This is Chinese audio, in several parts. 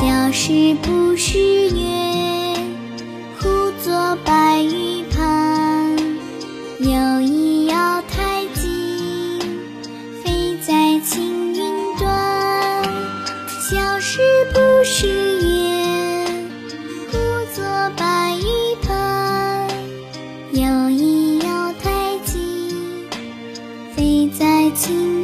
小时不识月，呼作白玉盘。又疑瑶台镜，飞在青云端。小时不识月，呼作白玉盘。又疑瑶台镜，飞在青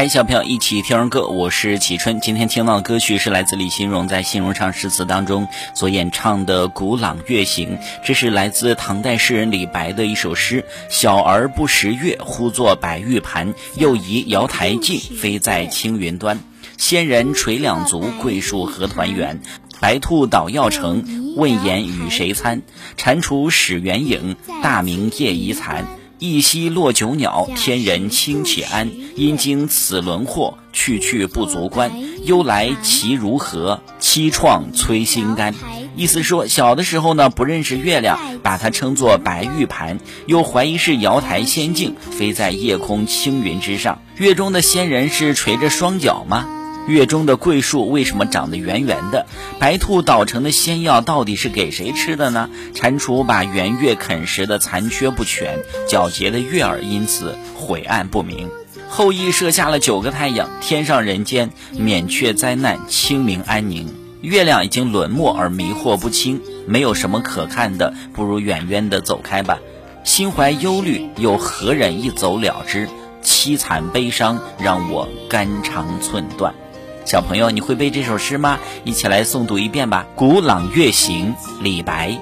嗨，小朋友，一起听儿歌，我是启春。今天听到的歌曲是来自李新荣在《新荣唱诗词》当中所演唱的《古朗月行》，这是来自唐代诗人李白的一首诗：“小儿不识月，呼作白玉盘。又疑瑶台镜，飞在青云端。仙人垂两足，桂树何团圆。白兔捣药成，问言与谁餐？蟾蜍始圆影，大明夜已残。”一夕落九鸟，天人清且安。因经此轮祸，去去不足观。忧来其如何？凄怆摧心肝。意思说，小的时候呢，不认识月亮，把它称作白玉盘，又怀疑是瑶台仙境，飞在夜空青云之上。月中的仙人是垂着双脚吗？月中的桂树为什么长得圆圆的？白兔捣成的仙药到底是给谁吃的呢？蟾蜍把圆月啃食的残缺不全，皎洁的月儿因此晦暗不明。后羿射下了九个太阳，天上人间免却灾难，清明安宁。月亮已经沦没而迷惑不清，没有什么可看的，不如远远的走开吧。心怀忧虑，又何忍一走了之？凄惨悲伤，让我肝肠寸断。小朋友，你会背这首诗吗？一起来诵读一遍吧。《古朗月行》李白：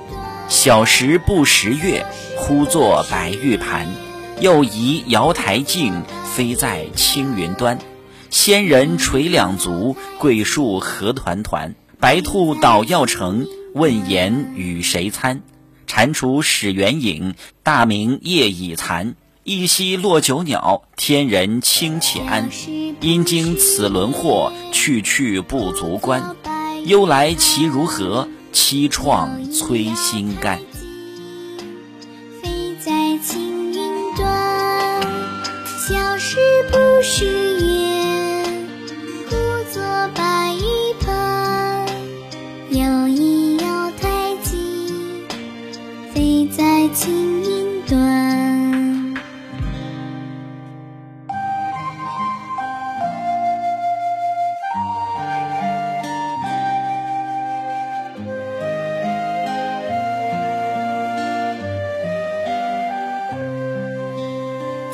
小时不识月，呼作白玉盘。又疑瑶台镜，飞在青云端。仙人垂两足，桂树何团团。白兔捣药成，问言与谁餐？蟾蜍始圆影，大明夜已残。一夕落九鸟，天人清且安。因经此轮祸，去去不足观。忧来其如何？凄怆摧心肝。飞在青云端，小时不识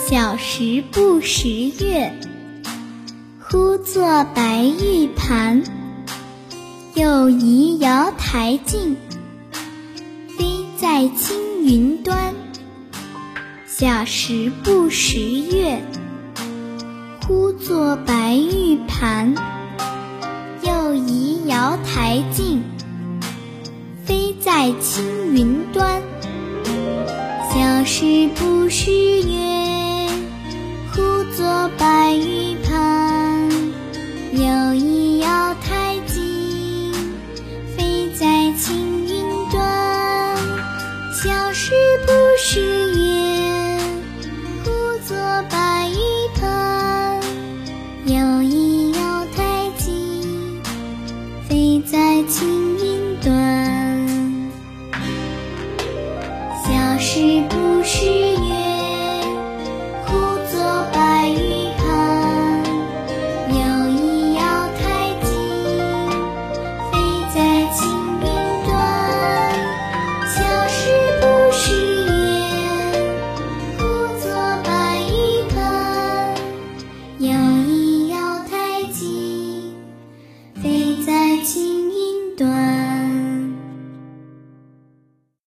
小时不识月，呼作白玉盘。又疑瑶台镜，飞在青云端。小时不识月，呼作白玉盘。又疑瑶台镜，飞在青云端。小时不识月，有一。